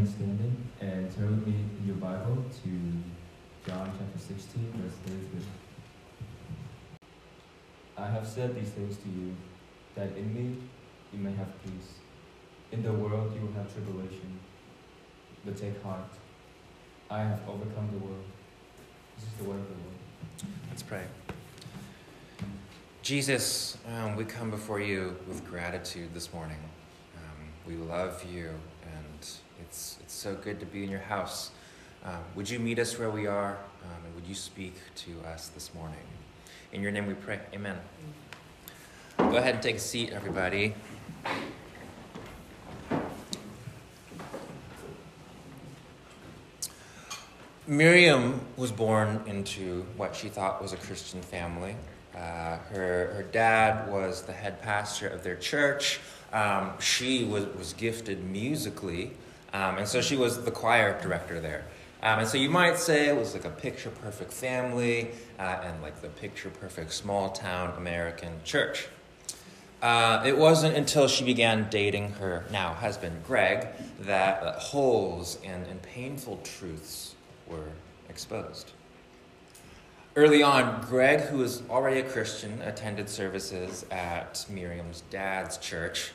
standing and turn with me in your Bible to John chapter 16, verse 33. I have said these things to you, that in me you may have peace. In the world you will have tribulation, but take heart. I have overcome the world. This is the word of the Lord. Let's pray. Jesus, um, we come before you with gratitude this morning. Um, we love you, it's, it's so good to be in your house. Um, would you meet us where we are, um, and would you speak to us this morning? In your name we pray. Amen. Go ahead and take a seat, everybody. Miriam was born into what she thought was a Christian family. Uh, her, her dad was the head pastor of their church. Um, she was, was gifted musically, um, and so she was the choir director there. Um, and so you might say it was like a picture perfect family uh, and like the picture perfect small town American church. Uh, it wasn't until she began dating her now husband, Greg, that uh, holes and, and painful truths were exposed. Early on, Greg, who was already a Christian, attended services at Miriam's dad's church,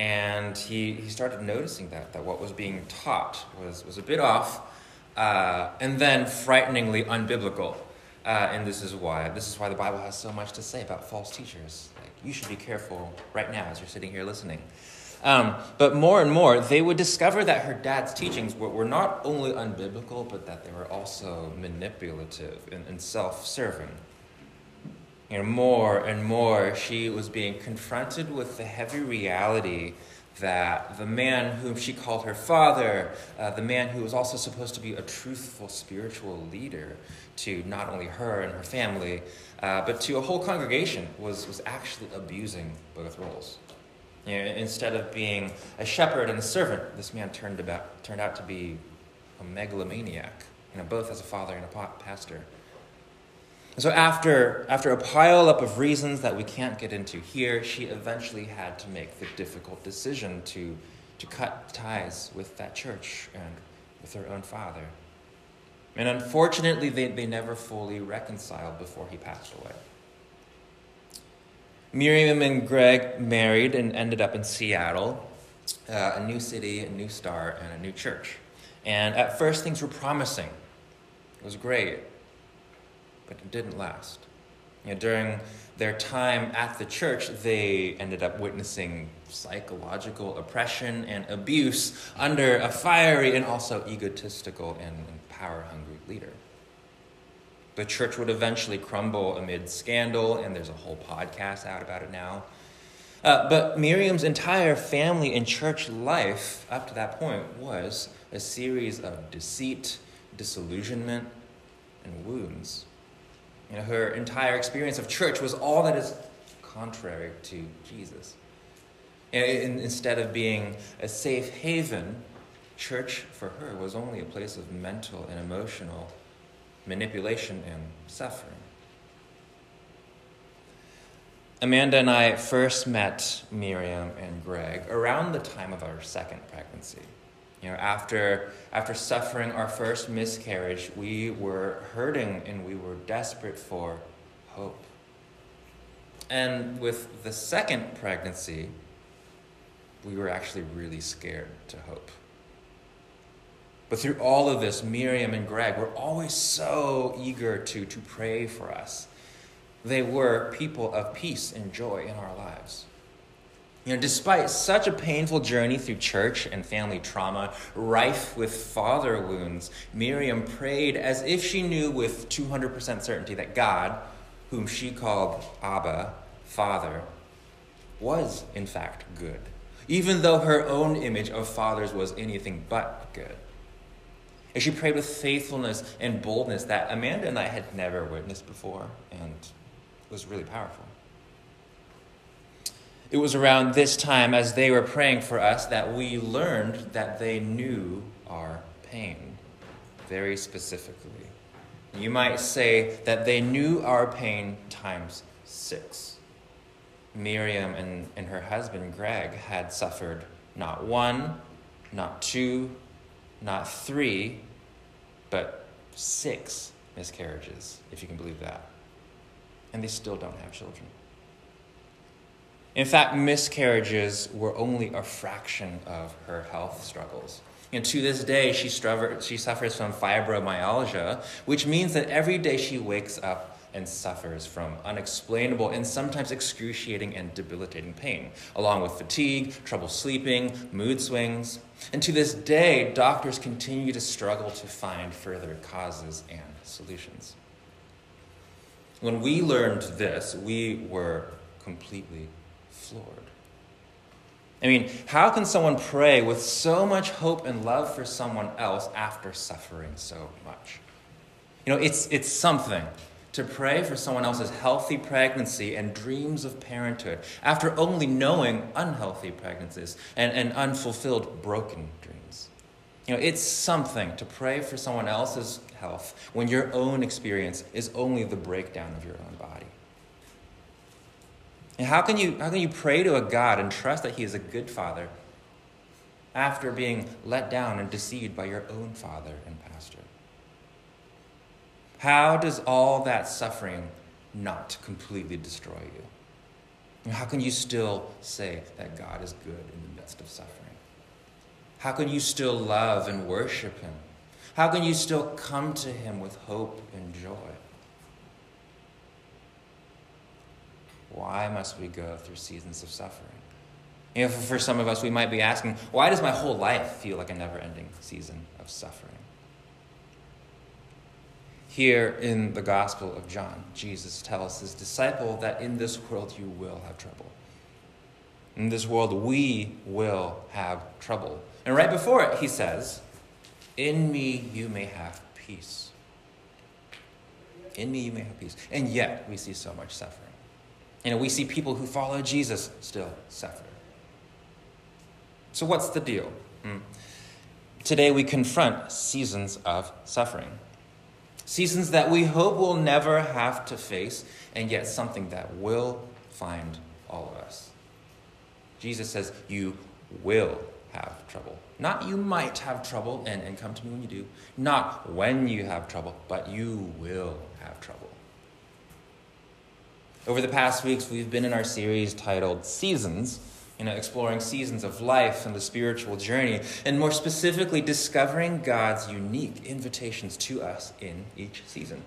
and he, he started noticing that, that what was being taught was, was a bit off, uh, and then frighteningly unbiblical. Uh, and this is why this is why the Bible has so much to say about false teachers. Like, you should be careful right now as you're sitting here listening. Um, but more and more, they would discover that her dad's teachings were, were not only unbiblical, but that they were also manipulative and, and self serving. You know, more and more, she was being confronted with the heavy reality that the man whom she called her father, uh, the man who was also supposed to be a truthful spiritual leader to not only her and her family, uh, but to a whole congregation, was, was actually abusing both roles. You know, instead of being a shepherd and a servant, this man turned, about, turned out to be a megalomaniac, you know, both as a father and a pastor. And so, after, after a pile up of reasons that we can't get into here, she eventually had to make the difficult decision to, to cut ties with that church and with her own father. And unfortunately, they, they never fully reconciled before he passed away. Miriam and Greg married and ended up in Seattle, uh, a new city, a new star, and a new church. And at first, things were promising. It was great, but it didn't last. You know, during their time at the church, they ended up witnessing psychological oppression and abuse under a fiery and also egotistical and power hungry leader. The church would eventually crumble amid scandal, and there's a whole podcast out about it now. Uh, but Miriam's entire family and church life up to that point was a series of deceit, disillusionment, and wounds. You know, her entire experience of church was all that is contrary to Jesus. And instead of being a safe haven, church for her was only a place of mental and emotional manipulation, and suffering. Amanda and I first met Miriam and Greg around the time of our second pregnancy. You know, after, after suffering our first miscarriage, we were hurting and we were desperate for hope. And with the second pregnancy, we were actually really scared to hope. But through all of this, Miriam and Greg were always so eager to, to pray for us. They were people of peace and joy in our lives. You know, despite such a painful journey through church and family trauma, rife with father wounds, Miriam prayed as if she knew with 200% certainty that God, whom she called Abba, Father, was in fact good, even though her own image of fathers was anything but good. And she prayed with faithfulness and boldness that Amanda and I had never witnessed before, and was really powerful. It was around this time, as they were praying for us, that we learned that they knew our pain very specifically. You might say that they knew our pain times six. Miriam and, and her husband, Greg, had suffered not one, not two, not three, but six miscarriages, if you can believe that. And they still don't have children. In fact, miscarriages were only a fraction of her health struggles. And to this day, she, she suffers from fibromyalgia, which means that every day she wakes up and suffers from unexplainable and sometimes excruciating and debilitating pain, along with fatigue, trouble sleeping, mood swings. And to this day, doctors continue to struggle to find further causes and solutions. When we learned this, we were completely floored. I mean, how can someone pray with so much hope and love for someone else after suffering so much? You know, it's, it's something to pray for someone else's healthy pregnancy and dreams of parenthood after only knowing unhealthy pregnancies and, and unfulfilled broken dreams. You know, it's something to pray for someone else's health when your own experience is only the breakdown of your own. And how can you, how can you pray to a God and trust that He is a good Father after being let down and deceived by your own father and pastor? How does all that suffering not completely destroy you? And how can you still say that God is good in the midst of suffering? How can you still love and worship Him? How can you still come to Him with hope and joy? Why must we go through seasons of suffering? You know, for some of us, we might be asking, why does my whole life feel like a never ending season of suffering? Here in the Gospel of John, Jesus tells his disciple that in this world you will have trouble. In this world, we will have trouble. And right before it, he says, In me you may have peace. In me you may have peace. And yet, we see so much suffering. Know, we see people who follow Jesus still suffer. So, what's the deal? Hmm. Today, we confront seasons of suffering. Seasons that we hope we'll never have to face, and yet something that will find all of us. Jesus says, You will have trouble. Not you might have trouble, and, and come to me when you do. Not when you have trouble, but you will have trouble. Over the past weeks, we've been in our series titled Seasons you know, exploring seasons of life and the spiritual journey, and more specifically, discovering God's unique invitations to us in each season.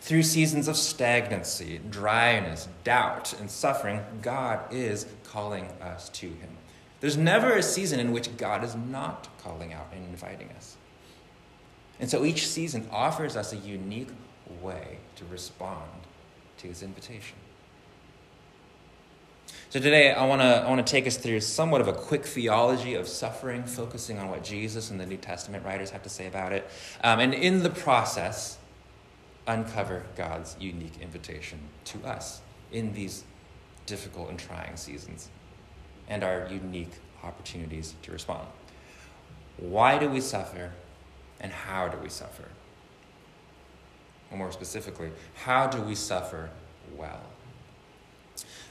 Through seasons of stagnancy, dryness, doubt, and suffering, God is calling us to Him. There's never a season in which God is not calling out and inviting us. And so each season offers us a unique way to respond to His invitation. So today I want to I want to take us through somewhat of a quick theology of suffering, focusing on what Jesus and the New Testament writers have to say about it, um, and in the process, uncover God's unique invitation to us in these difficult and trying seasons, and our unique opportunities to respond. Why do we suffer, and how do we suffer? Or more specifically, how do we suffer well?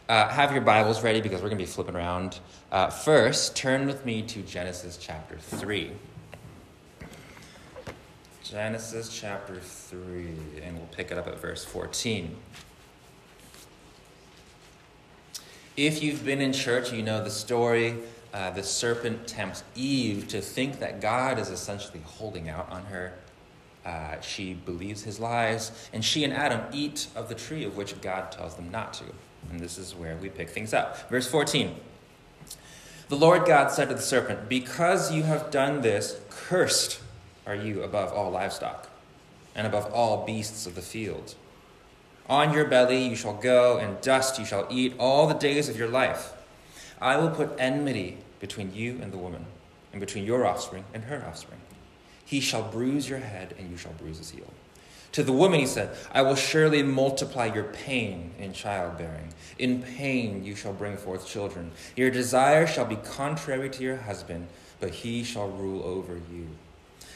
Uh, have your Bibles ready because we're going to be flipping around. Uh, first, turn with me to Genesis chapter 3. Genesis chapter 3, and we'll pick it up at verse 14. If you've been in church, you know the story. Uh, the serpent tempts Eve to think that God is essentially holding out on her. Uh, she believes his lies, and she and Adam eat of the tree of which God tells them not to. And this is where we pick things up. Verse 14 The Lord God said to the serpent, Because you have done this, cursed are you above all livestock and above all beasts of the field. On your belly you shall go, and dust you shall eat all the days of your life. I will put enmity between you and the woman, and between your offspring and her offspring. He shall bruise your head, and you shall bruise his heel. To the woman, he said, I will surely multiply your pain in childbearing. In pain you shall bring forth children. Your desire shall be contrary to your husband, but he shall rule over you.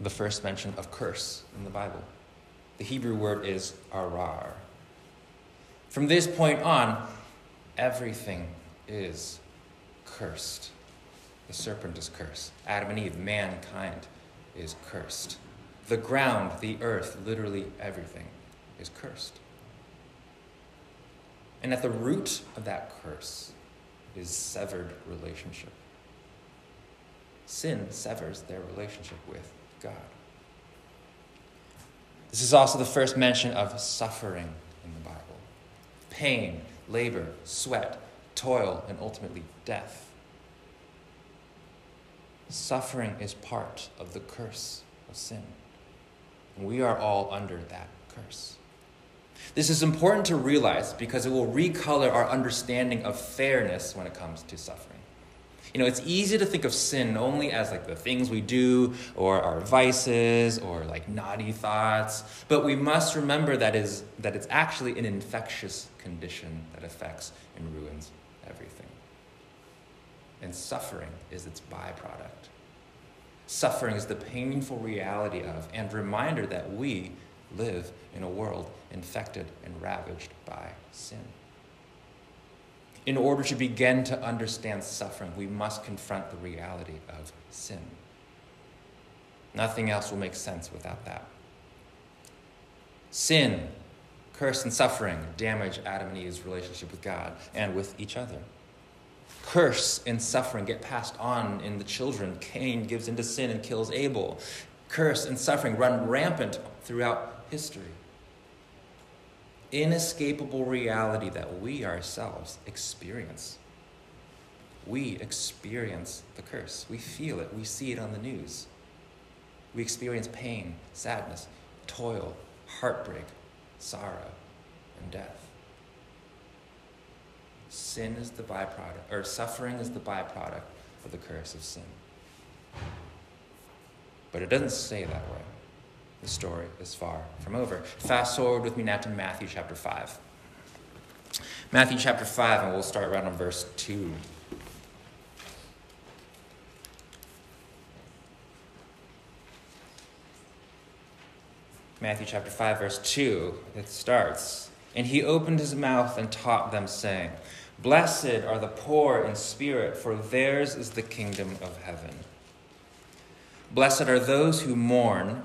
the first mention of curse in the Bible. The Hebrew word is arar. From this point on, everything is cursed. The serpent is cursed. Adam and Eve, mankind, is cursed. The ground, the earth, literally everything is cursed. And at the root of that curse is severed relationship. Sin severs their relationship with God. This is also the first mention of suffering in the Bible pain, labor, sweat, toil, and ultimately death. Suffering is part of the curse of sin. And we are all under that curse. This is important to realize because it will recolor our understanding of fairness when it comes to suffering. You know, it's easy to think of sin only as like the things we do or our vices or like naughty thoughts, but we must remember that is that it's actually an infectious condition that affects and ruins everything. And suffering is its byproduct. Suffering is the painful reality of and reminder that we live in a world infected and ravaged by sin. In order to begin to understand suffering, we must confront the reality of sin. Nothing else will make sense without that. Sin, curse, and suffering damage Adam and Eve's relationship with God and with each other. Curse and suffering get passed on in the children. Cain gives into sin and kills Abel. Curse and suffering run rampant throughout history inescapable reality that we ourselves experience. We experience the curse. We feel it. We see it on the news. We experience pain, sadness, toil, heartbreak, sorrow, and death. Sin is the byproduct, or suffering is the byproduct of the curse of sin. But it doesn't stay that way the story is far from over. Fast forward with me now to Matthew chapter 5. Matthew chapter 5, and we'll start right on verse 2. Matthew chapter 5, verse 2, it starts. And he opened his mouth and taught them, saying, Blessed are the poor in spirit, for theirs is the kingdom of heaven. Blessed are those who mourn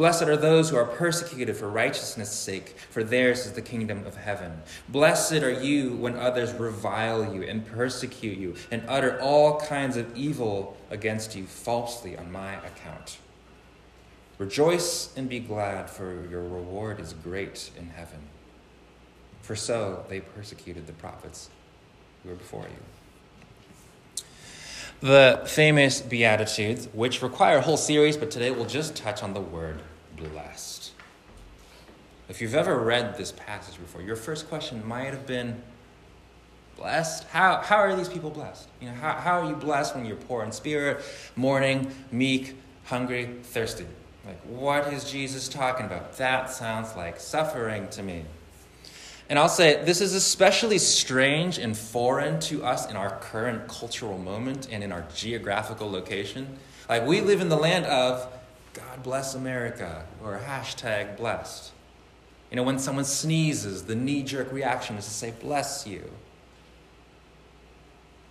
Blessed are those who are persecuted for righteousness' sake, for theirs is the kingdom of heaven. Blessed are you when others revile you and persecute you and utter all kinds of evil against you falsely on my account. Rejoice and be glad, for your reward is great in heaven. For so they persecuted the prophets who were before you. The famous Beatitudes, which require a whole series, but today we'll just touch on the word blessed. If you've ever read this passage before, your first question might have been, blessed? How, how are these people blessed? You know, how, how are you blessed when you're poor in spirit, mourning, meek, hungry, thirsty? Like, what is Jesus talking about? That sounds like suffering to me. And I'll say this is especially strange and foreign to us in our current cultural moment and in our geographical location. Like, we live in the land of God bless America, or hashtag blessed. You know, when someone sneezes, the knee jerk reaction is to say, bless you.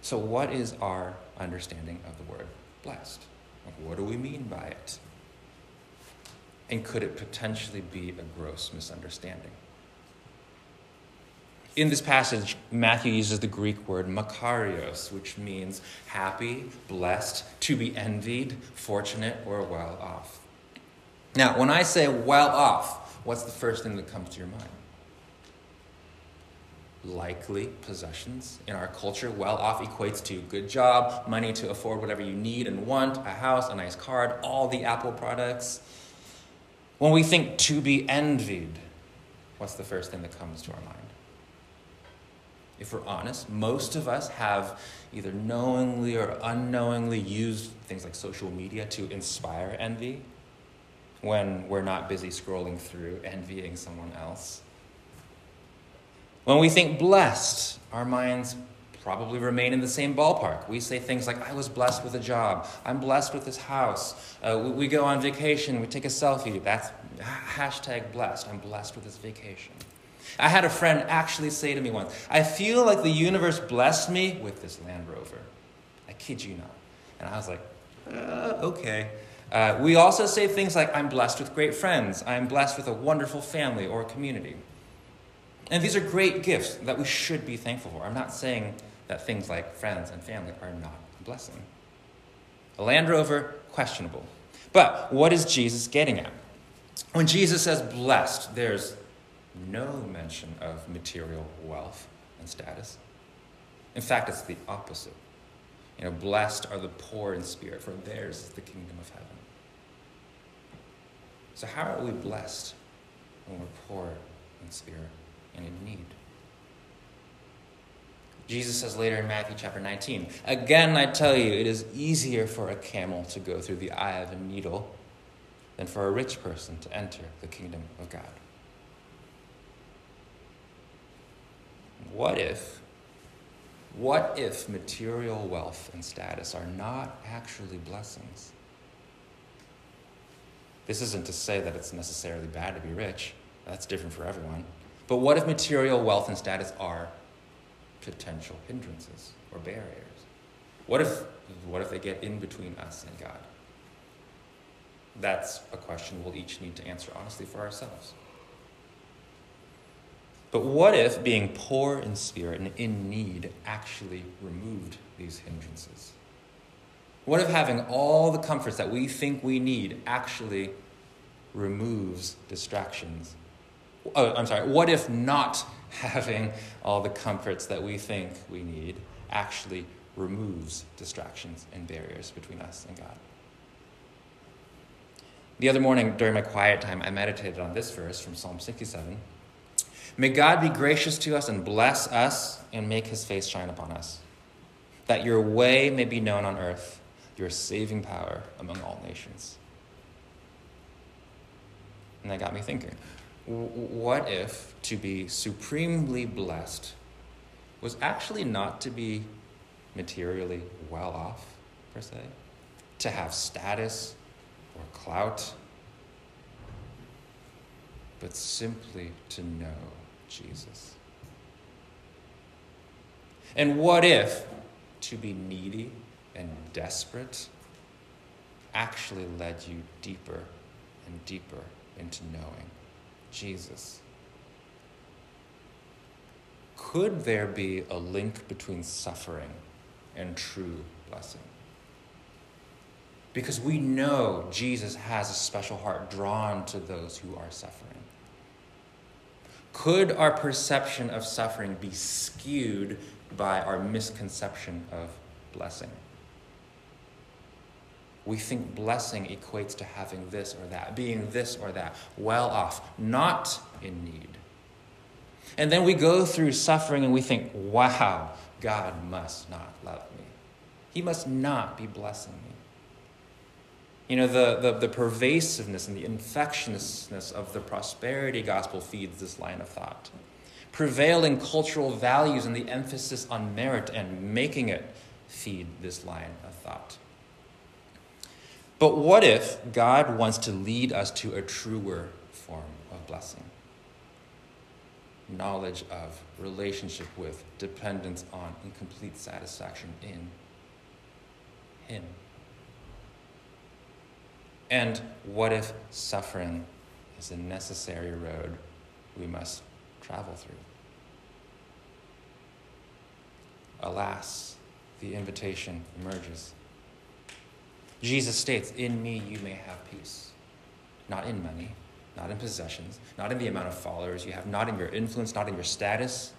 So, what is our understanding of the word blessed? Like, what do we mean by it? And could it potentially be a gross misunderstanding? In this passage, Matthew uses the Greek word makarios, which means happy, blessed, to be envied, fortunate, or well off. Now, when I say well off, what's the first thing that comes to your mind? Likely possessions. In our culture, well off equates to good job, money to afford whatever you need and want, a house, a nice card, all the Apple products. When we think to be envied, what's the first thing that comes to our mind? If we're honest, most of us have either knowingly or unknowingly used things like social media to inspire envy when we're not busy scrolling through envying someone else. When we think blessed, our minds probably remain in the same ballpark. We say things like, I was blessed with a job. I'm blessed with this house. Uh, we, we, go on vacation. We take a selfie. That's hashtag blessed. I'm blessed with this vacation. I had a friend actually say to me once, I feel like the universe blessed me with this Land Rover. I kid you not. And I was like, uh, okay. Uh, we also say things like, I'm blessed with great friends. I'm blessed with a wonderful family or community. And these are great gifts that we should be thankful for. I'm not saying that things like friends and family are not a blessing. A Land Rover, questionable. But what is Jesus getting at? When Jesus says blessed, there's no mention of material wealth and status. In fact, it's the opposite. You know, blessed are the poor in spirit, for theirs is the kingdom of heaven. So, how are we blessed when we're poor in spirit and in need? Jesus says later in Matthew chapter 19, Again, I tell you, it is easier for a camel to go through the eye of a needle than for a rich person to enter the kingdom of God. What if, what if material wealth and status are not actually blessings? This isn't to say that it's necessarily bad to be rich. That's different for everyone. But what if material wealth and status are potential hindrances or barriers? What if, what if they get in between us and God? That's a question we'll each need to answer honestly for ourselves. But what if being poor in spirit and in need actually removed these hindrances? What if having all the comforts that we think we need actually removes distractions? Oh, I'm sorry. What if not having all the comforts that we think we need actually removes distractions and barriers between us and God? The other morning during my quiet time, I meditated on this verse from Psalm 67. May God be gracious to us and bless us and make his face shine upon us, that your way may be known on earth, your saving power among all nations. And that got me thinking what if to be supremely blessed was actually not to be materially well off, per se? To have status or clout, but simply to know Jesus? And what if to be needy and desperate actually led you deeper and deeper into knowing Jesus? Could there be a link between suffering and true blessing? Because we know Jesus has a special heart drawn to those who are suffering. Could our perception of suffering be skewed by our misconception of blessing? We think blessing equates to having this or that, being this or that, well off, not in need. And then we go through suffering and we think, wow, God must not love me. He must not be blessing me. You know, the, the, the pervasiveness and the infectiousness of the prosperity gospel feeds this line of thought. Prevailing cultural values and the emphasis on merit and making it feed this line of thought. But what if God wants to lead us to a truer form of blessing? Knowledge of, relationship with, dependence on, and complete satisfaction in Him. And what if suffering is a necessary road we must travel through? alas, the invitation emerges. Jesus states, In me you may have peace. Not in money, not in possessions, not in the amount of followers you have, not in your influence, not in your status.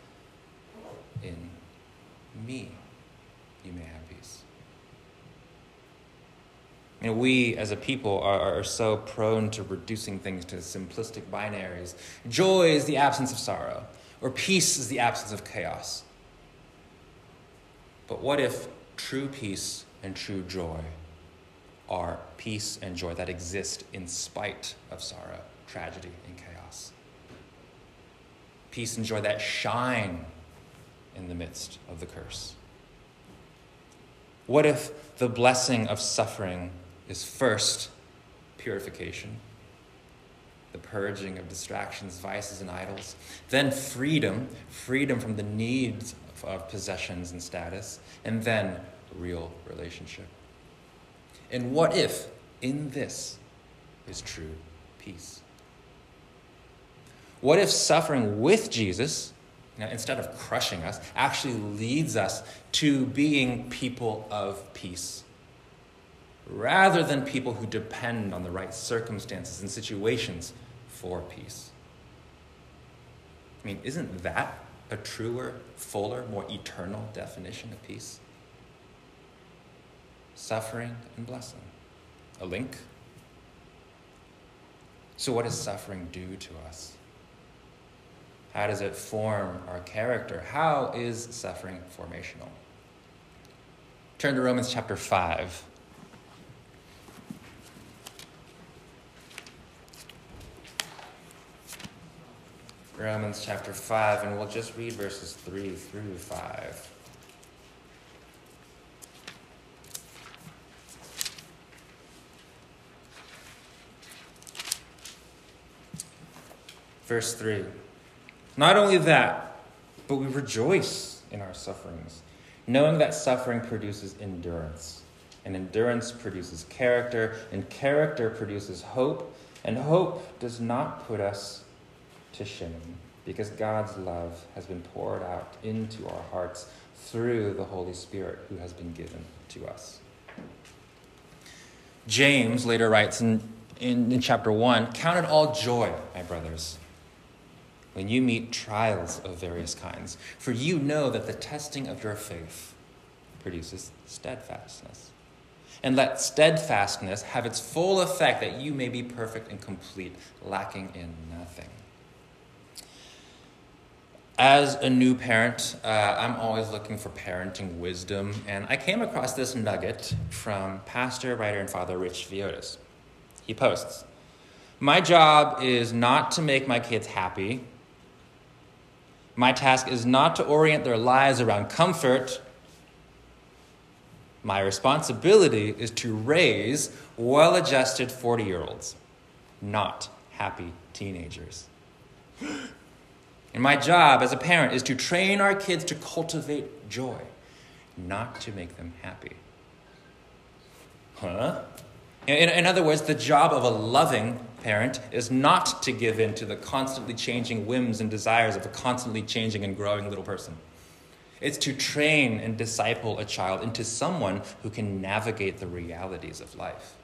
In me you may have peace. You know, we as a people are, are so prone to reducing things to simplistic binaries. Joy is the absence of sorrow, or peace is the absence of chaos. But what if true peace and true joy are peace and joy that exist in spite of sorrow, tragedy, and chaos? Peace and joy that shine in the midst of the curse. What if the blessing of suffering is first purification, the purging of distractions, vices, and idols, then freedom, freedom from the needs of possessions and status, and then real relationship? And what if in this is true peace? What if suffering with Jesus, you know, instead of crushing us, actually leads us to being people of peace? Rather than people who depend on the right circumstances and situations for peace. I mean, isn't that a truer, fuller, more eternal definition of peace? Suffering and blessing. A link? So, what does suffering do to us? How does it form our character? How is suffering formational? Turn to Romans chapter 5. Romans chapter 5, and we'll just read verses 3 through 5. Verse 3 Not only that, but we rejoice in our sufferings, knowing that suffering produces endurance, and endurance produces character, and character produces hope, and hope does not put us to shame because God's love has been poured out into our hearts through the Holy Spirit who has been given to us. James later writes in, in, in, chapter 1 Count it all joy, my brothers, when you meet trials of various kinds, for you know that the testing of your faith produces steadfastness. And let steadfastness have its full effect that you may be perfect and complete, lacking in nothing as a new parent, uh, I'm always looking for parenting wisdom, and I came across this nugget from pastor, writer, and father Rich Villodas. He posts My job is not to make my kids happy. My task is not to orient their lives around comfort. My responsibility is to raise well adjusted 40 year olds, not happy teenagers. And my job as a parent is to train our kids to cultivate joy, not to make them happy. Huh? In, in, other words, the job of a loving parent is not to give in to the constantly changing whims and desires of a constantly changing and growing little person. It's to train and disciple a child into someone who can navigate the realities of life.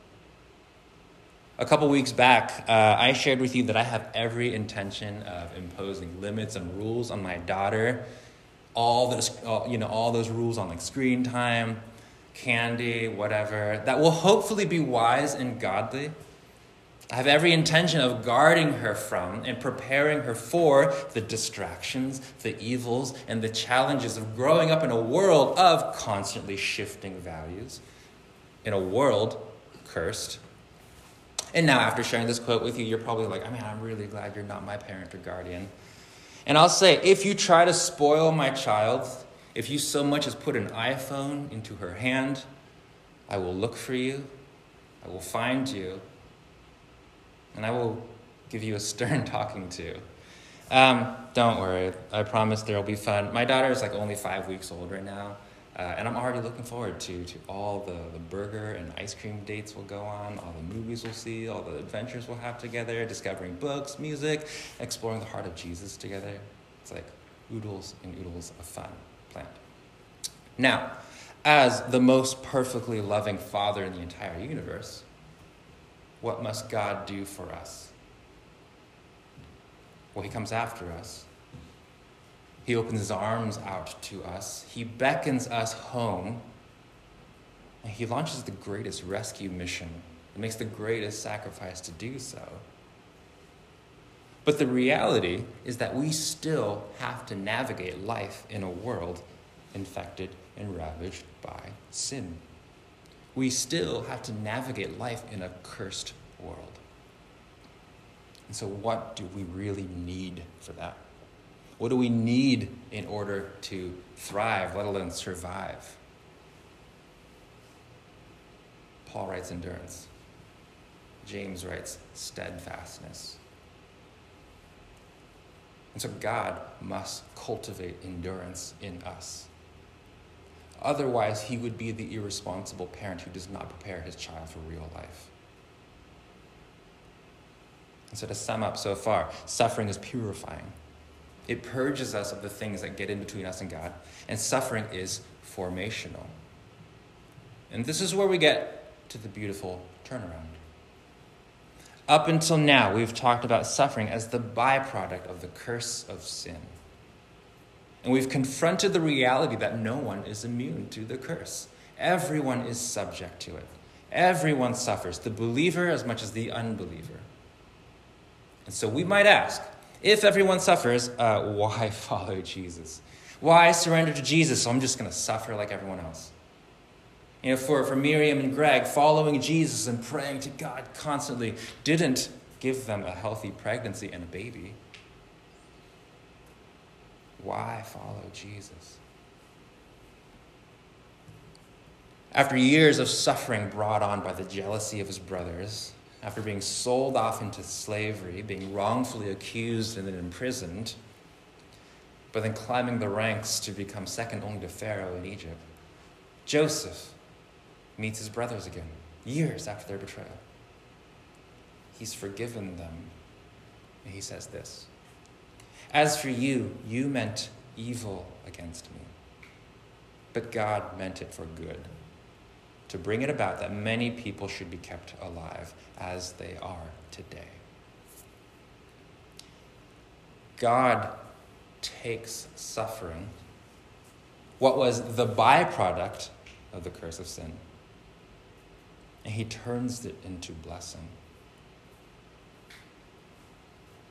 A couple weeks back, uh, I shared with you that I have every intention of imposing limits and rules on my daughter. All those, you know, all those rules on like screen time, candy, whatever, that will hopefully be wise and godly. I have every intention of guarding her from and preparing her for the distractions, the evils, and the challenges of growing up in a world of constantly shifting values, in a world cursed and now, after sharing this quote with you, you're probably like, I mean, I'm really glad you're not my parent or guardian. And I'll say, if you try to spoil my child, if you so much as put an iPhone into her hand, I will look for you, I will find you, and I will give you a stern talking to. Um, don't worry, I promise there will be fun. My daughter is like only five weeks old right now. Uh, and I'm already looking forward to, to all the, the burger and ice cream dates we'll go on, all the movies we'll see, all the adventures we'll have together, discovering books, music, exploring the heart of Jesus together. It's like oodles and oodles of fun planned. Now, as the most perfectly loving Father in the entire universe, what must God do for us? Well, He comes after us. He opens His arms out to us. He beckons us home. And He launches the greatest rescue mission and makes the greatest sacrifice to do so. But the reality is that we still have to navigate life in a world infected and ravaged by sin. We still have to navigate life in a cursed world. And so, what do we really need for that? What do we need in order to thrive, let alone survive? Paul writes endurance. James writes steadfastness. And so God must cultivate endurance in us. Otherwise, he would be the irresponsible parent who does not prepare his child for real life. And so, to sum up so far, suffering is purifying. It purges us of the things that get in between us and God, and suffering is formational. And this is where we get to the beautiful turnaround. Up until now, we've talked about suffering as the byproduct of the curse of sin. And we've confronted the reality that no one is immune to the curse. Everyone is subject to it. Everyone suffers, the believer as much as the unbeliever. And so we might ask if everyone suffers, uh, why follow Jesus? Why surrender to Jesus so I'm just going to suffer like everyone else? You know, for, for Miriam and Greg, following Jesus and praying to God constantly didn't give them a healthy pregnancy and a baby. Why follow Jesus? After years of suffering brought on by the jealousy of his brothers, after being sold off into slavery, being wrongfully accused and then imprisoned, but then climbing the ranks to become second only to Pharaoh in Egypt, Joseph meets his brothers again, years after their betrayal. He's forgiven them. And he says this As for you, you meant evil against me, but God meant it for good, to bring it about that many people should be kept alive as they are today. God takes suffering, what was the byproduct of the curse of sin, and he turns it into blessing.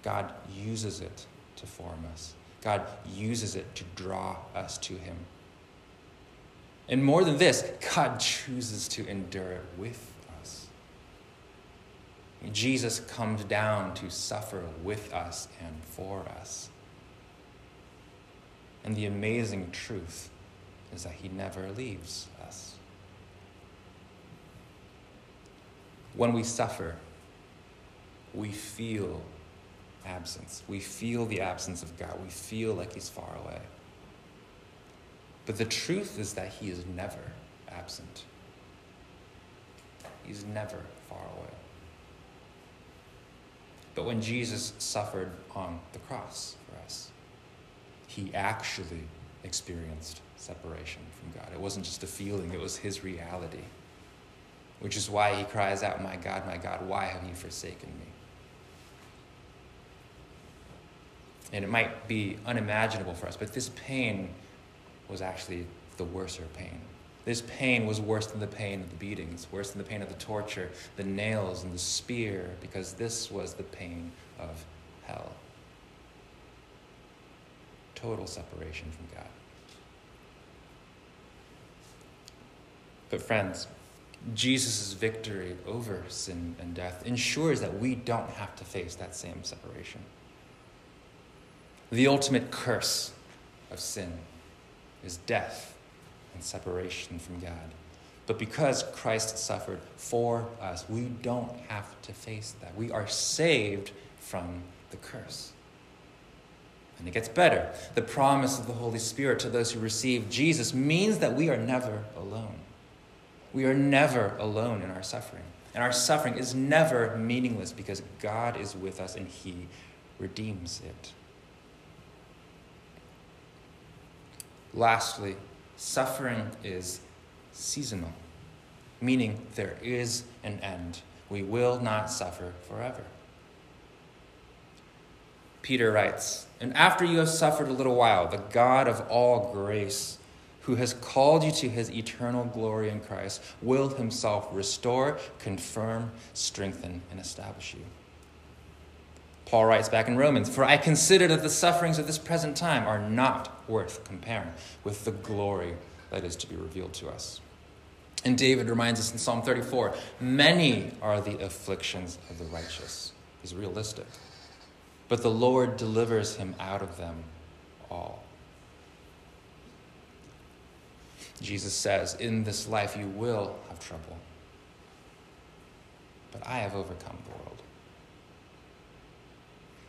God uses it to form us. God uses it to draw us to him. And more than this, God chooses to endure it with us. Jesus comes down to suffer with us and for us. And the amazing truth is that he never leaves us. When we suffer, we feel absence. We feel the absence of God. We feel like He's far away. But the truth is that He is never absent, He's never far away. But when Jesus suffered on the cross for us, He actually experienced separation from God. It wasn't just a feeling, it was His reality which is why he cries out, My God, my God, why have you forsaken me? And it might be unimaginable for us, but this pain was actually the worser pain. This pain was worse than the pain of the beatings, worse than the pain of the torture, the nails, and the spear, because this was the pain of hell. Total separation from God. But, friends, Jesus' victory over sin and death ensures that we don't have to face that same separation. The ultimate curse of sin is death and separation from God. But because Christ suffered for us, we don't have to face that. We are saved from the curse. And it gets better. The promise of the Holy Spirit to those who receive Jesus means that we are never alone. We are never alone in our suffering. And our suffering is never meaningless because God is with us and He redeems it. Lastly, suffering is seasonal, meaning there is an end. We will not suffer forever. Peter writes, And after you have suffered a little while, the God of all grace, who has called you to his eternal glory in Christ, will himself restore, confirm, strengthen, and establish you. Paul writes back in Romans, For I consider that the sufferings of this present time are not worth comparing with the glory that is to be revealed to us. And David reminds us in Psalm 34 many are the afflictions of the righteous. He's realistic but the Lord delivers him out of them all. Jesus says, In this life you will have trouble, but I have overcome the world.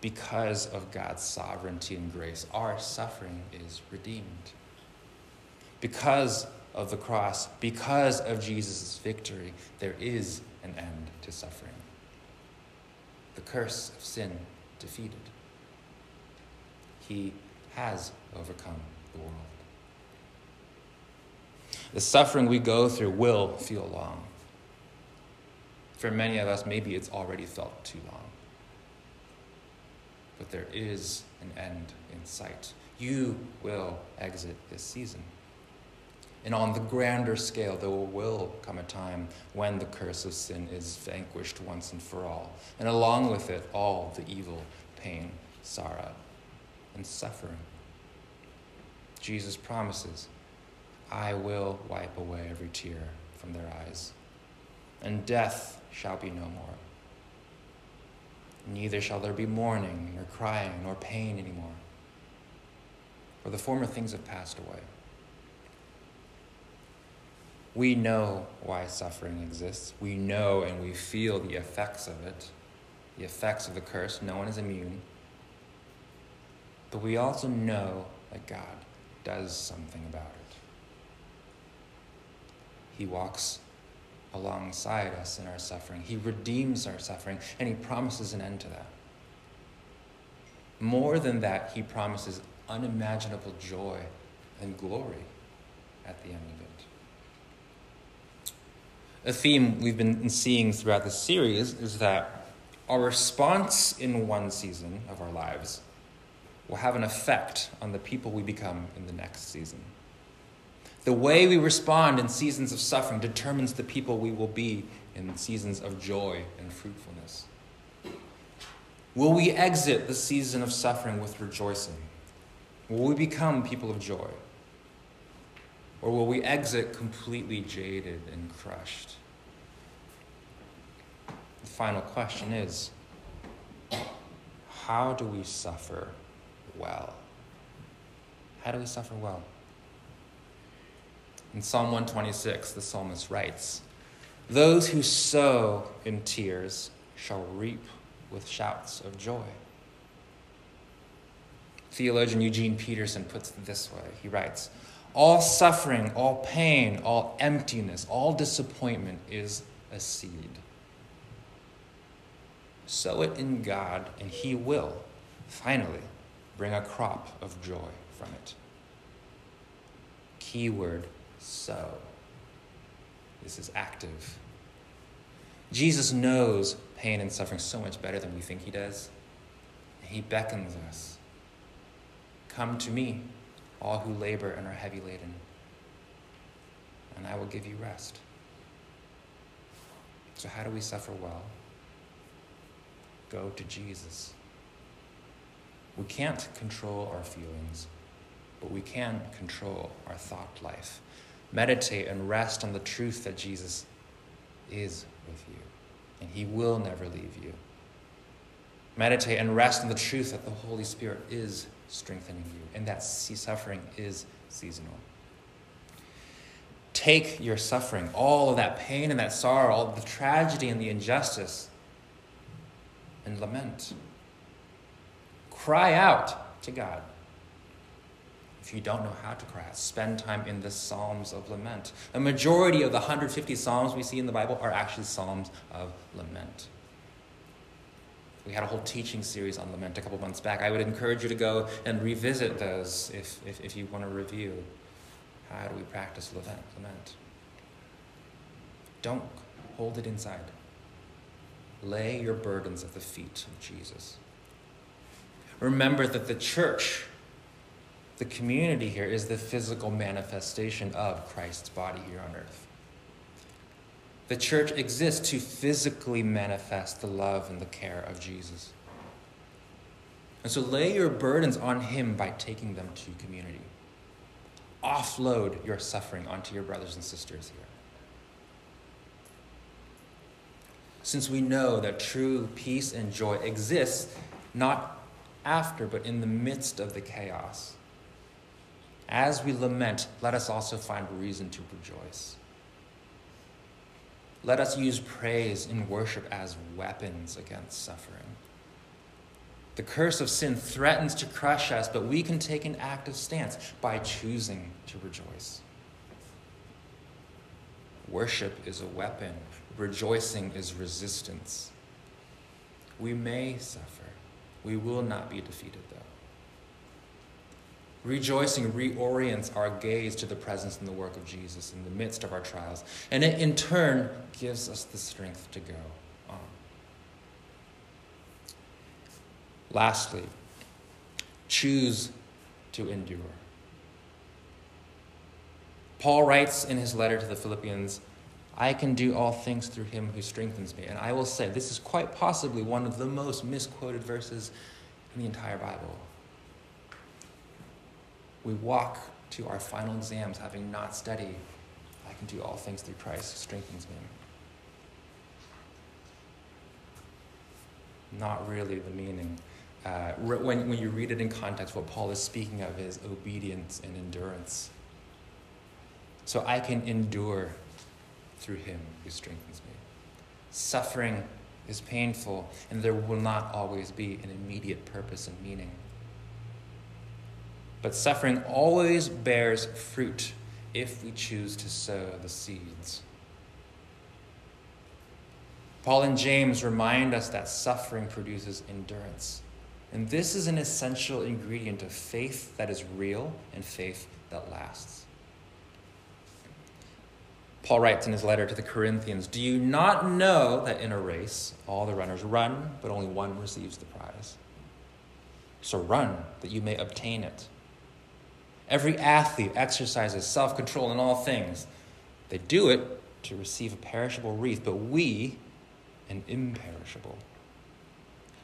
Because of God's sovereignty and grace, our suffering is redeemed. Because of the cross, because of Jesus' victory, there is an end to suffering. The curse of sin defeated. He has overcome the world. The suffering we go through will feel long. For many of us, maybe it's already felt too long. But there is an end in sight. You will exit this season. And on the grander scale, there will come a time when the curse of sin is vanquished once and for all. And along with it, all the evil, pain, sorrow, and suffering. Jesus promises, I will wipe away every tear from their eyes, and death shall be no more. Neither shall there be mourning, nor crying, nor pain anymore, for the former things have passed away. We know why suffering exists. We know and we feel the effects of it, the effects of the curse. No one is immune. But we also know that God does something about it. He walks alongside us in our suffering, He redeems our suffering, and He promises an end to that. More than that, He promises unimaginable joy and glory at the end of it a theme we've been seeing throughout the series is that our response in one season of our lives will have an effect on the people we become in the next season. The way we respond in seasons of suffering determines the people we will be in seasons of joy and fruitfulness. Will we exit the season of suffering with rejoicing? Will we become people of joy? Or will we exit completely jaded and crushed? The final question is how do we suffer well? How do we suffer well? In Psalm 126, the psalmist writes Those who sow in tears shall reap with shouts of joy. Theologian Eugene Peterson puts it this way he writes, all suffering, all pain, all emptiness, all disappointment is a seed. Sow it in God, and He will finally bring a crop of joy from it. Keyword sow. This is active. Jesus knows pain and suffering so much better than we think He does. He beckons us Come to me all who labor and are heavy laden, and I will give you rest. So, how do we suffer well? Go to Jesus. We can't control our feelings, but we can control our thought life. Meditate and rest on the truth that Jesus is with you, and He will never leave you. Meditate and rest on the truth that the Holy Spirit is strengthening you, and that suffering is seasonal. Take your suffering, all of that pain and that sorrow, all the tragedy and the injustice, and lament. Cry out to God. If you don't know how to cry out, spend time in the Psalms of Lament. A majority of the 150 Psalms we see in the Bible are actually Psalms of Lament. We had a whole teaching series on lament a couple months back. I would encourage you to go and revisit those if, if, if you want to review. How do we practice lament? lament? Don't hold it inside. Lay your burdens at the feet of Jesus. Remember that the church, the community here, is the physical manifestation of Christ's body here on earth. The church exists to physically manifest the love and the care of Jesus. And so lay your burdens on Him by taking them to community. Offload your suffering onto your brothers and sisters here. Since we know that true peace and joy exists not after, but in the midst of the chaos. As we lament, let us also find reason to rejoice. Let us use praise and worship as weapons against suffering. The curse of sin threatens to crush us, but we can take an active stance by choosing to rejoice. Worship is a weapon, rejoicing is resistance. We may suffer, we will not be defeated, though. Rejoicing reorients our gaze to the presence and the work of Jesus in the midst of our trials, and it in turn gives us the strength to go on. Lastly, choose to endure. Paul writes in his letter to the Philippians, I can do all things through him who strengthens me. And I will say, this is quite possibly one of the most misquoted verses in the entire Bible. We walk to our final exams having not studied. I can do all things through Christ who strengthens me. Not really the meaning. Uh, when, when you read it in context, what Paul is speaking of is obedience and endurance. So I can endure through him who strengthens me. Suffering is painful, and there will not always be an immediate purpose and meaning. But suffering always bears fruit if we choose to sow the seeds. Paul and James remind us that suffering produces endurance. And this is an essential ingredient of faith that is real and faith that lasts. Paul writes in his letter to the Corinthians Do you not know that in a race all the runners run, but only one receives the prize? So run that you may obtain it. Every athlete exercises self control in all things. They do it to receive a perishable wreath, but we an imperishable.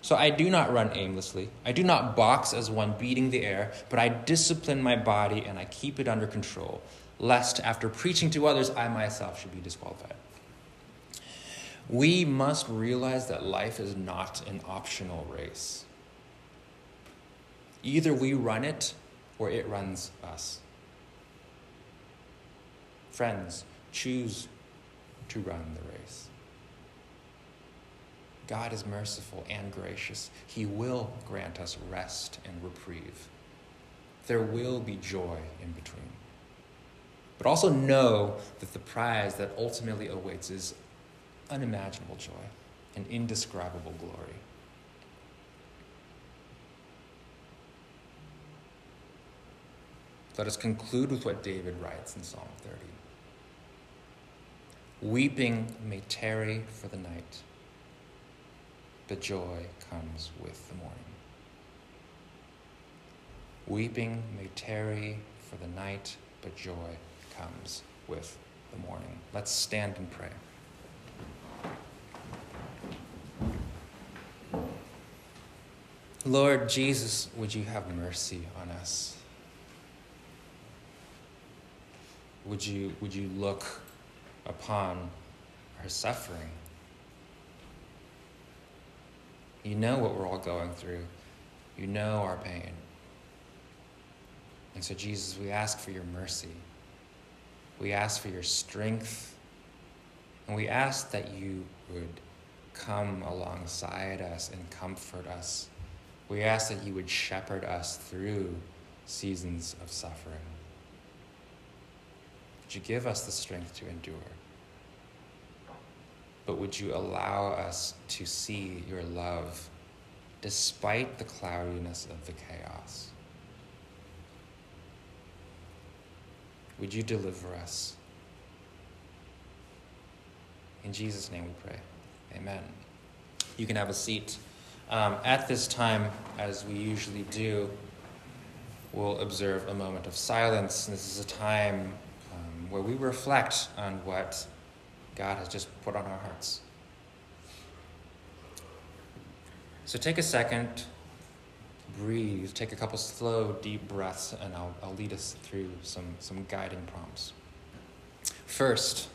So I do not run aimlessly. I do not box as one beating the air, but I discipline my body and I keep it under control lest after preaching to others, I myself should be disqualified. We must realize that life is not an optional race. Either we run it or it runs us. Friends, choose to run the race. God is merciful and gracious. He will grant us rest and reprieve. There will be joy in between but also know that the prize that ultimately awaits is unimaginable joy and indescribable glory. Let us conclude with what David writes in Psalm 30. Weeping may tarry for the night, but joy comes with the morning. Weeping may tarry for the night, but joy comes with the morning. Let's stand and pray. Lord Jesus, would you have mercy on us? Would you, would you look upon our suffering? You know what we're all going through. You know our pain. And so, Jesus, we ask for your mercy. We ask for your strength. And we ask that you would come alongside us and comfort us. We ask that you would shepherd us through seasons of suffering. Would you give us the strength to endure? But would you allow us to see your love despite the cloudiness of the chaos? Would you deliver us? In Jesus' name we pray. Amen. You can have a seat. Um, at this time, as we usually do, we'll observe a moment of silence. This is a time where we reflect on what God has just put on our hearts. So take a second, breathe, take a couple slow, deep breaths, and I'll, I'll lead us through some, some guiding prompts. First,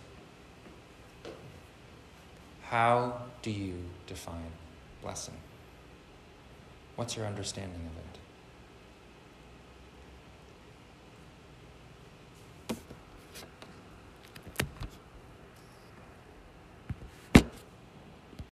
how do you define blessing? What's your understanding of it?